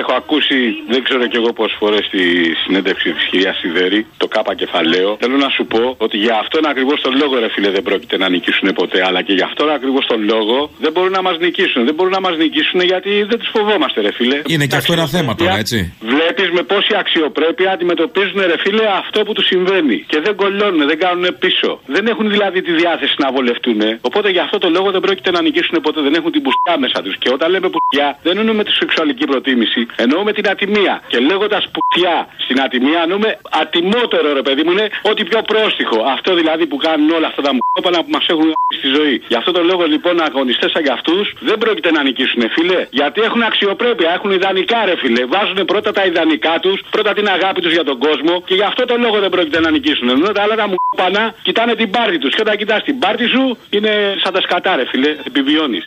έχω ακούσει, δεν ξέρω κι εγώ πόσες φορές τη συνέντευξη της κυρίας Σιδέρη, το ΚΑΠΑ κεφαλαίο, θέλω να σου πω ότι για αυτόν ακριβώς τον λόγο, ρε φίλε, δεν πρόκειται να νικήσουν ποτέ. Αλλά και για αυτόν ακριβώς τον λόγο δεν μπορούν να μας νικήσουν. Δεν μπορούν να μας νικήσουν γιατί δεν τους φοβόμαστε, ρε φίλε. Είναι και αυτό ένα θέμα τώρα, έτσι. Βλέπεις με πόση αξιοπρέπεια αντιμετωπίζουν, ρε φίλε, αυτό που τους συμβαίνει. Και δεν κολλώνουν, δεν κάνουν πίσω. Δεν έχουν δηλαδή τη διάθεση να βολευτούν. Οπότε για αυτό το λόγο δεν πρόκειται να νικήσουν ποτέ. Δεν έχουν την πουστιά μέσα τους. Και όταν λέμε πουστιά, δεν εννοούμε τη σεξουαλική προτίμηση. Εννοούμε την ατιμία. Και λέγοντας πουστιά στην ατιμία, εννοούμε ατιμότερο, ρε παιδί μου, είναι ό,τι πιο πρόστιχο. Αυτό δηλαδή που κάνουν όλα αυτά τα μούπανα που μας έχουν στη ζωή. Γι' αυτό το λόγο λοιπόν αγωνιστές σαν κι αυτούς δεν πρόκειται να νικήσουν, φίλε. Γιατί έχουν αξιοπρέπεια, έχουν ιδανικά, ρε φίλε. Βάζουν πρώτα τα ιδανικά τους, πρώτα την αγάπη τους για τον κόσμο και γι' αυτό το λόγο δεν πρόκειται να νικήσουν. Ενώ τα άλλα τα μούπανα κοιτάνε την πάρτη τους. Και όταν κοιτάς την πάρτη σου είναι σαν τα σκατά, ρε φίλε. Επιβιώνεις.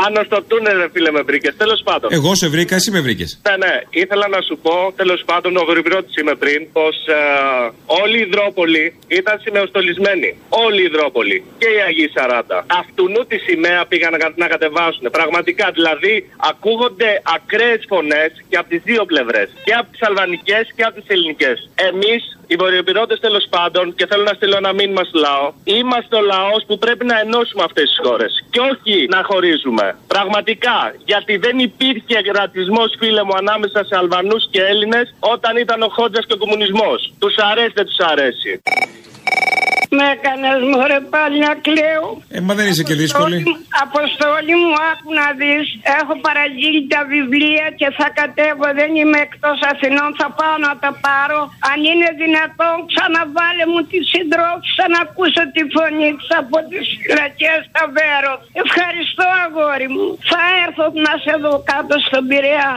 Πάνω στο τούνελ, ρε φίλε, με βρήκες. Τέλος πάντων. Εγώ σε βρήκα, εσύ με βρήκες. Ναι, ναι. Ήθελα να σου πω, τέλος πάντων, ο γρηγορότης είμαι πριν, πως όλοι οι Υδρόπολοι ήταν σημεοστολισμένοι. Όλοι οι Υδρόπολοι. Και οι Αγίοι 40. Αυτουνού τη σημαία πήγαν να, κα- να κατεβάσουν. Πραγματικά, δηλαδή, ακούγονται ακραίες φωνές και από τις δύο πλευρές. Και από τις αλβανικές και από τις ελληνικές. Εμείς, οι βορειοπυρώτε τέλος πάντων, και θέλω να στείλω ένα μήνυμα στο λαό, είμαστε ο λαός που πρέπει να ενώσουμε αυτές τις χώρες. Και όχι να χωρίζουμε. Πραγματικά. Γιατί δεν υπήρχε ρατσισμός, φίλε μου, ανάμεσα σε Αλβανούς και Έλληνες όταν ήταν ο Χότζας και ο κομμουνισμός. Τους αρέσει, δεν τους αρέσει. Με έκανες μωρέ πάλι να κλαίω. Ε, μα δεν είσαι και δύσκολη. Αποστόλη μου, άκου να δεις. Έχω παραγγείλει τα βιβλία και θα κατέβω. Δεν είμαι εκτός Αθηνών. Θα πάω να τα πάρω. Αν είναι δυνατόν, ξαναβάλε μου τη συντρόφισσα να ακούσω τη φωνή της από τις φυλακές στα Βέρος. Ευχαριστώ αγόρι μου. Θα έρθω να σε δω κάτω στον Πειραιά.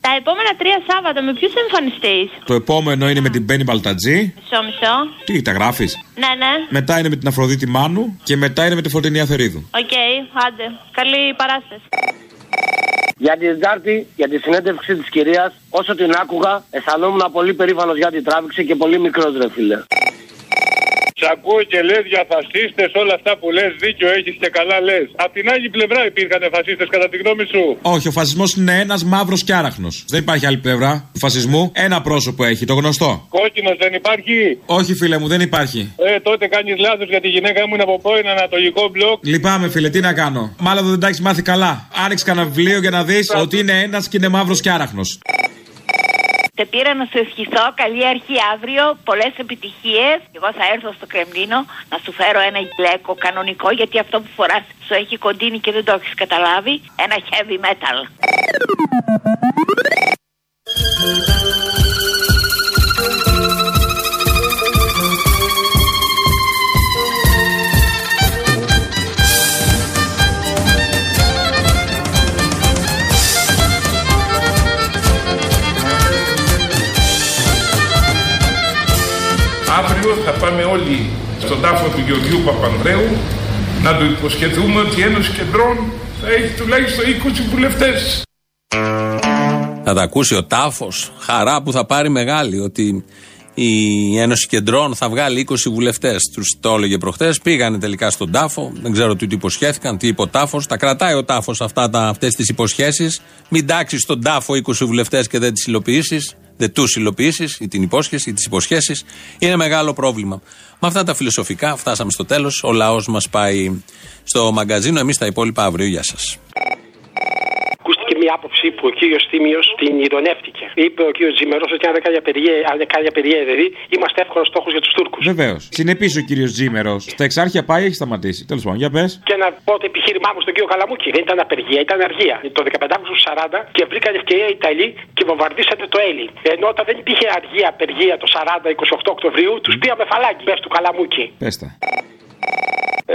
Τα επόμενα τρία Σάββατα με ποιους εμφανιστείς; Το επόμενο είναι με την Μπένι Μπαλτατζή. Μισό, μισό. Τι, τα γράφεις; Ναι, ναι. Μετά είναι με την Αφροδίτη Μάνου και μετά είναι με τη Φωτεινή Αθερίδου. Οκ, άντε. Καλή παράσταση. Για την Τετάρτη, για τη συνέντευξη της κυρίας, όσο την άκουγα, αισθανόμουν πολύ περήφανος για ό,τι τράβηξε και πολύ μικρός ρε φίλε. Σ' ακούω και λες για φασίστες, όλα αυτά που λες, δίκιο έχεις και καλά λες. Απ' την άλλη πλευρά υπήρχαν φασίστες, κατά τη γνώμη σου. Όχι, ο φασισμός είναι ένας μαύρος και άραχνος. Δεν υπάρχει άλλη πλευρά του φασισμού. Ένα πρόσωπο έχει, το γνωστό. Κόκκινος δεν υπάρχει; Όχι, φίλε μου, δεν υπάρχει. Ε, τότε κάνεις λάθος για τη γυναίκα μου είναι από πρώην ανατολικό μπλοκ. Λυπάμαι, φίλε, τι να κάνω. Μάλλον δεν τα έχεις μάθει καλά. Άνοιξε κανένα βιβλίο για να δεις ότι είναι ένας και είναι μαύρος και άραχνος. Σε πήρα να σου ευχηθώ καλή αρχή αύριο, πολλές επιτυχίες. Εγώ θα έρθω στο Κρεμλίνο να σου φέρω ένα γυλαίκο κανονικό γιατί αυτό που φοράς σου έχει κοντίνει και δεν το έχεις καταλάβει. Ένα heavy metal. Αύριο θα πάμε όλοι στον τάφο του Γεωργίου Παπανδρέου να του υποσχεθούμε ότι η Ένωση Κεντρών θα έχει τουλάχιστον 20 βουλευτές. Θα τα ακούσει ο τάφος. Χαρά που θα πάρει μεγάλη. Ότι η Ένωση Κεντρών θα βγάλει 20 βουλευτές. Τους το έλεγε προχθέ. Πήγανε τελικά στον τάφο. Δεν ξέρω τι του υποσχέθηκαν, τι είπε ο τάφος. Τα κρατάει ο τάφος αυτές τις υποσχέσεις. Μην τάξεις στον τάφο 20 βουλευτές και δεν τις υλοποιήσεις. Δεν τους υλοποιήσεις ή την υπόσχεση ή τις υποσχέσεις. Είναι μεγάλο πρόβλημα. Με αυτά τα φιλοσοφικά φτάσαμε στο τέλος. Ο λαός μας πάει στο μαγκαζίνο. Εμείς τα υπόλοιπα αύριο. Γεια σας. Και μια άποψη που ο κύριος Τίμιο την ηρωνεύτηκε. Είπε ο κύριος Τζιμερό ότι αν δεν κάνει απεργία, αν δεν κάνει απεργία δηλαδή, είμαστε εύκολος στόχος για τους Τούρκους. Βεβαίως. Συνεπή ο κύριος Τζίμερος. Στα εξάρχεια πάει, έχει σταματήσει. Τέλος πάντων, για πες. Και να πω το επιχείρημά μου στον κύριο Καλαμούκη. Δεν ήταν απεργία, ήταν αργία. Το 1540 και βρήκαν ευκαιρία οι Ιταλοί και βομβαρδίσατε το Έλλη. Ενώ όταν δεν υπήρχε αργία απεργία το 40-28 Οκτωβρίου, τους πήγαμε φαλάκι. Πες του Καλαμούκη. Πέστα.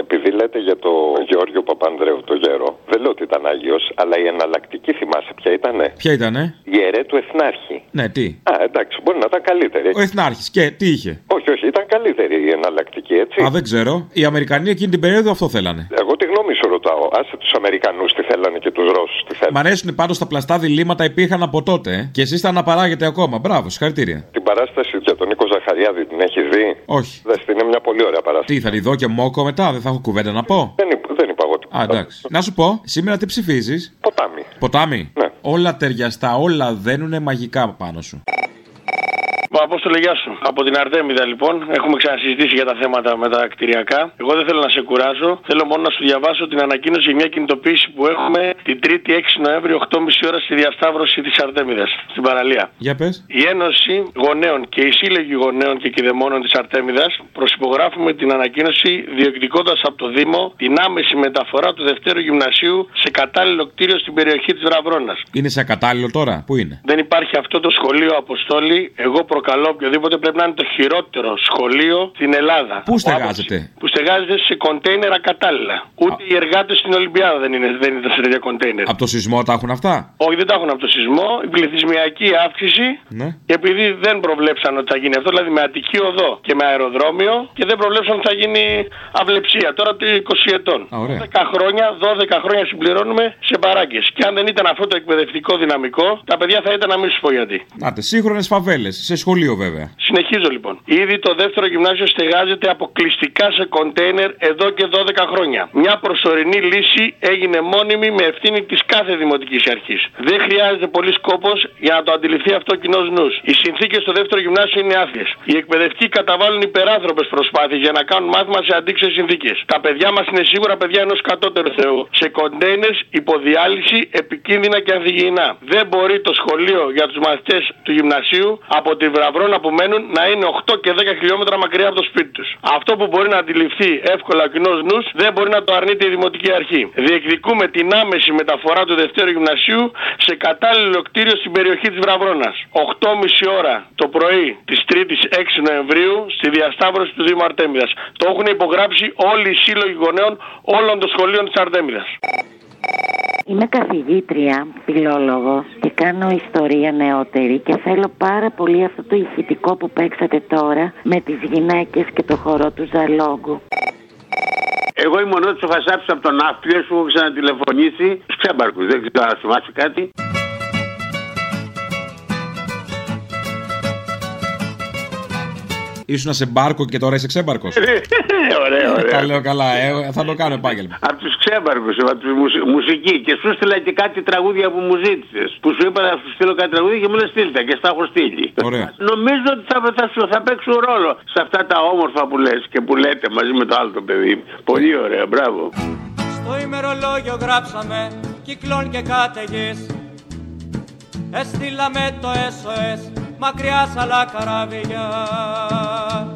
Επειδή λέτε για το Γεώργιο Παπανδρέου, το γέρο, δεν λέω ότι ήταν Άγιος, αλλά η εναλλακτική θυμάσαι ποια ήτανε; Ποια ήτανε; Η ιερέ του Εθνάρχη. Ναι, τι; Α, εντάξει, μπορεί να ήταν καλύτερη. Ο Εθνάρχης. Και τι είχε; Όχι, όχι, ήταν καλύτερη η εναλλακτική, έτσι. Α, δεν ξέρω. Οι Αμερικανοί εκείνη την περίοδο αυτό θέλανε. Εγώ τη γνώμη σου ρωτάω. Άσε τους Αμερικανούς τι θέλανε και τους Ρώσους τι θέλανε. Μ' αρέσουν πάντως τα πλαστά διλήμματα υπήρχαν από τότε. ε. Και εσείς τα αναπαράγετε ακόμα. Μπράβο, συγχαρητήρια. Την παράσταση για τον Νίκο Ζαχαριάδη την έχεις δει; Όχι. Δες, είναι μια πολύ ωραία παράσταση. Τι θα τη δω και μόκο μετά, δεν θα έχω κουβέντα να πω; Δεν, είπα- δεν είπα εγώ τίποτα. Α, εντάξει. Να σου πω, σήμερα τι ψηφίζεις; Ποτάμι. Ποτάμι. Ναι. Όλα ταιριαστά, όλα δένουνε μαγικά πάνω σου. Ο Απόστολε, γεια σου. Από την Αρτέμιδα, λοιπόν, έχουμε ξανασυζητήσει για τα θέματα με τα κτηριακά. Εγώ δεν θέλω να σε κουράζω. Θέλω μόνο να σου διαβάσω την ανακοίνωση για μια κινητοποίηση που έχουμε την 3η 6 Νοέμβρη, 8.30 ώρα στη διασταύρωση της Αρτέμιδας, στην παραλία. Για πες. Η Ένωση Γονέων και οι Σύλλογοι Γονέων και Κηδεμόνων της Αρτέμιδας προσυπογράφουμε την ανακοίνωση διεκδικώντας από το Δήμο την άμεση μεταφορά του Δευτέρου Γυμνασίου σε κατάλληλο κτίριο στην περιοχή της Βραβρώνας. Είναι σε ακατάλληλο τώρα, πού είναι; Δεν υπάρχει αυτό το σχολείο Αποστόλη. Εγώ προκαλώ οποιοδήποτε πρέπει να είναι το χειρότερο σχολείο στην Ελλάδα. Πού στεγάζεται; Που στεγάζεται σε κοντέινερ ακατάλληλα. Ούτε οι εργάτες στην Ολυμπιάδα δεν, είναι, δεν ήταν σε τέτοια κοντέινερ. Από το σεισμό τα έχουν αυτά; Όχι, δεν τα έχουν από το σεισμό. Η πληθυσμιακή αύξηση. Ναι. Και επειδή δεν προβλέψαν ότι θα γίνει αυτό, δηλαδή με Αττική οδό και με αεροδρόμιο, και δεν προβλέψαν ότι θα γίνει αυλεψία τώρα το 20 ετών. Α, ωραία. 10 χρόνια, 12 χρόνια συμπληρώνουμε σε παράγκες. Και αν δεν ήταν αυτό το εκπαιδευτικό δυναμικό, τα παιδιά θα ήταν να μην σου πω γιατί. Νάτε, σύγχρονες φαβέλες, σε σχολείο βέβαια. Συνεχίζω λοιπόν. Ήδη το δεύτερο γυμνάσιο στεγάζεται αποκλειστικά σε κοντέινερ εδώ και 12 χρόνια. Μια προσωρινή λύση έγινε μόνιμη με ευθύνη της κάθε δημοτικής αρχής. Δεν χρειάζεται πολύ κόπο για να το αντιληφθεί αυτό ο κοινός νους. Οι συνθήκες στο δεύτερο γυμνάσιο είναι άθλιες. Οι εκπαιδευτικοί καταβάλουν υπεράνθρωπες προσπάθειες για να κάνουν μάθημα σε αντίξωε συνθήκες. Τα παιδιά μας είναι σίγουρα παιδιά ενός κατώτερου Θεού. Σε κοντέινερς, υποδιάλυση, επικίνδυνα και ανθυγιεινά. Δεν μπορεί το σχολείο για τους μαθητές του γυμνασίου από τη Βραβρώνα που μένουν να είναι 8 και 10 χιλιόμετρα μακριά από το σπίτι τους. Αυτό που μπορεί να αντιληφθεί εύκολα ο κοινός νους δεν μπορεί να το αρνείται η Δημοτική Αρχή. Διεκδικούμε την άμεση μεταφορά του Δευτέρου Γυμνασίου σε κατάλληλο κτίριο στην περιοχή της Βραβρώνας. 8.30 ώρα το πρωί της 3η 6 Νοεμβρίου στη διασταύρωση του Δήμου Αρτέμιδας. Το έχουν υπογράψει όλοι οι σύλλογοι γονέων όλων των σχολείων της Αρτέμιδας. Είμαι καθηγήτρια, φιλόλογος και κάνω ιστορία νεότερη και θέλω πάρα πολύ αυτό το ηχητικό που παίξατε τώρα με τις γυναίκες και το χορό του Ζαλόγκου. Εγώ είμαι ο Νότης ο Φασάψης από τον Ναύπλιο, σου έχω ξανατηλεφωνήσει στους ξέμπαρκους, δεν ξέρω αν θυμάσαι κάτι. Ήσουν σε μπάρκο και τώρα είσαι ξέμπαρκος. ωραία, ωραία. Τα λέω καλά, ε, θα το κάνω επάγγελμα. Από τους ξέμπαρκους, από τους μουσική. Και σου στείλα και κάτι τραγούδια που μου ζήτησες. Που σου είπα να σου στείλω κάτι τραγούδια και μου λες στείλτε και στα έχω στείλει. Ωραία. Νομίζω ότι θα, θα, σου- θα παίξουν ρόλο σε αυτά τα όμορφα που λες και που λέτε μαζί με το άλλο το παιδί. Πολύ ωραία, μπράβο. Στο ημερολόγιο γράψαμε κυκλών και κάταιγες Έστειλαμε το SOS μακριά σ' άλλα καράβια.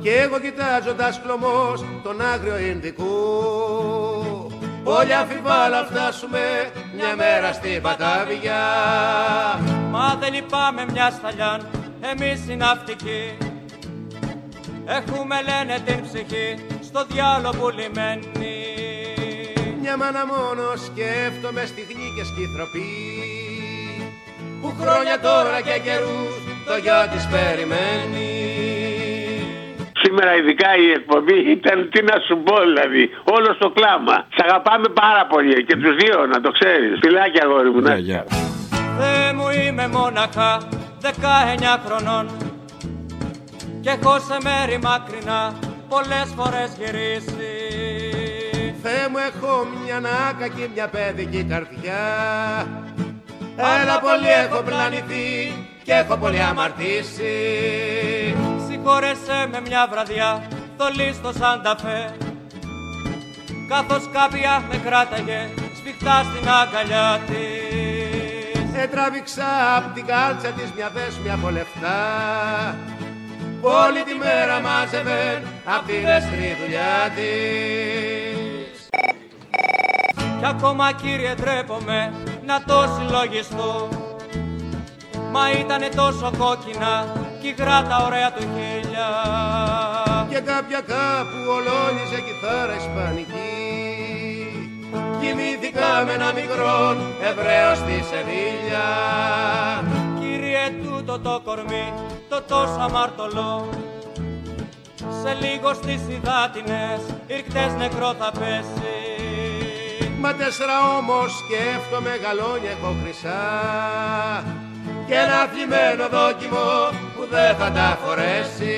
Και εγώ κοιτάζοντας κλωμός τον άγριο Ινδικού Πολύ αμφιβάλλα φτάσουμε μια μέρα στην Πατάβια Μα δεν λυπάμαι μια σταλιάν εμείς οι ναυτικοί. Έχουμε λένε την ψυχή στο διάλογο πουλημένη Μια μάνα μόνος σκέφτομαι στιγμή και σκυθροπή Που χρόνια τώρα και καιρούς το γιο της περιμένει Σήμερα ειδικά η εκπομπή ήταν τι να σου πω δηλαδή. Όλο στο κλάμα. Σ' αγαπάμε πάρα πολύ και τους δύο να το ξέρεις. Φιλάκια αγόρι μου. να- Δε μου είμαι μόναχα 19 χρονών και έχω σε μέρη μακρινά πολλές φορές γυρίσει Θεέ μου έχω μια νάκα και μια παιδική καρδιά Έλα πολύ έχω πλανηθεί και έχω πολύ αμαρτήσει. Συγχώρεσέ με μια βραδιά θολή στο Σανταφέ Καθώς κάποια με κράταγε σφιχτά στην αγκαλιά της. Και τράβηξα απ' την κάλτσα της μια δέσμια από λεφτά. Που όλη τη μέρα μάζευε απ' τη δεύτερη δουλειά της. Κι ακόμα κύριε ντρέπομαι να το συλλογιστώ Μα ήτανε τόσο κόκκινα κι υγρά τα ωραία του χίλια Και κάποια κάπου ολόνιζε κιθάρα ισπανική Κοιμήθηκα με ένα μικρό Εβραίο στη Σεβίλια. Κύριε τούτο το κορμί, το τόσο αμαρτωλό. Σε λίγο στις υδάτινες, ήρκτες νεκρό θα πέσει Μα τέσσερα όμως σκέφτομαι γαλόνια έχω χρυσά και ένα θλιμμένο δόκιμο που δεν θα τα φορέσει.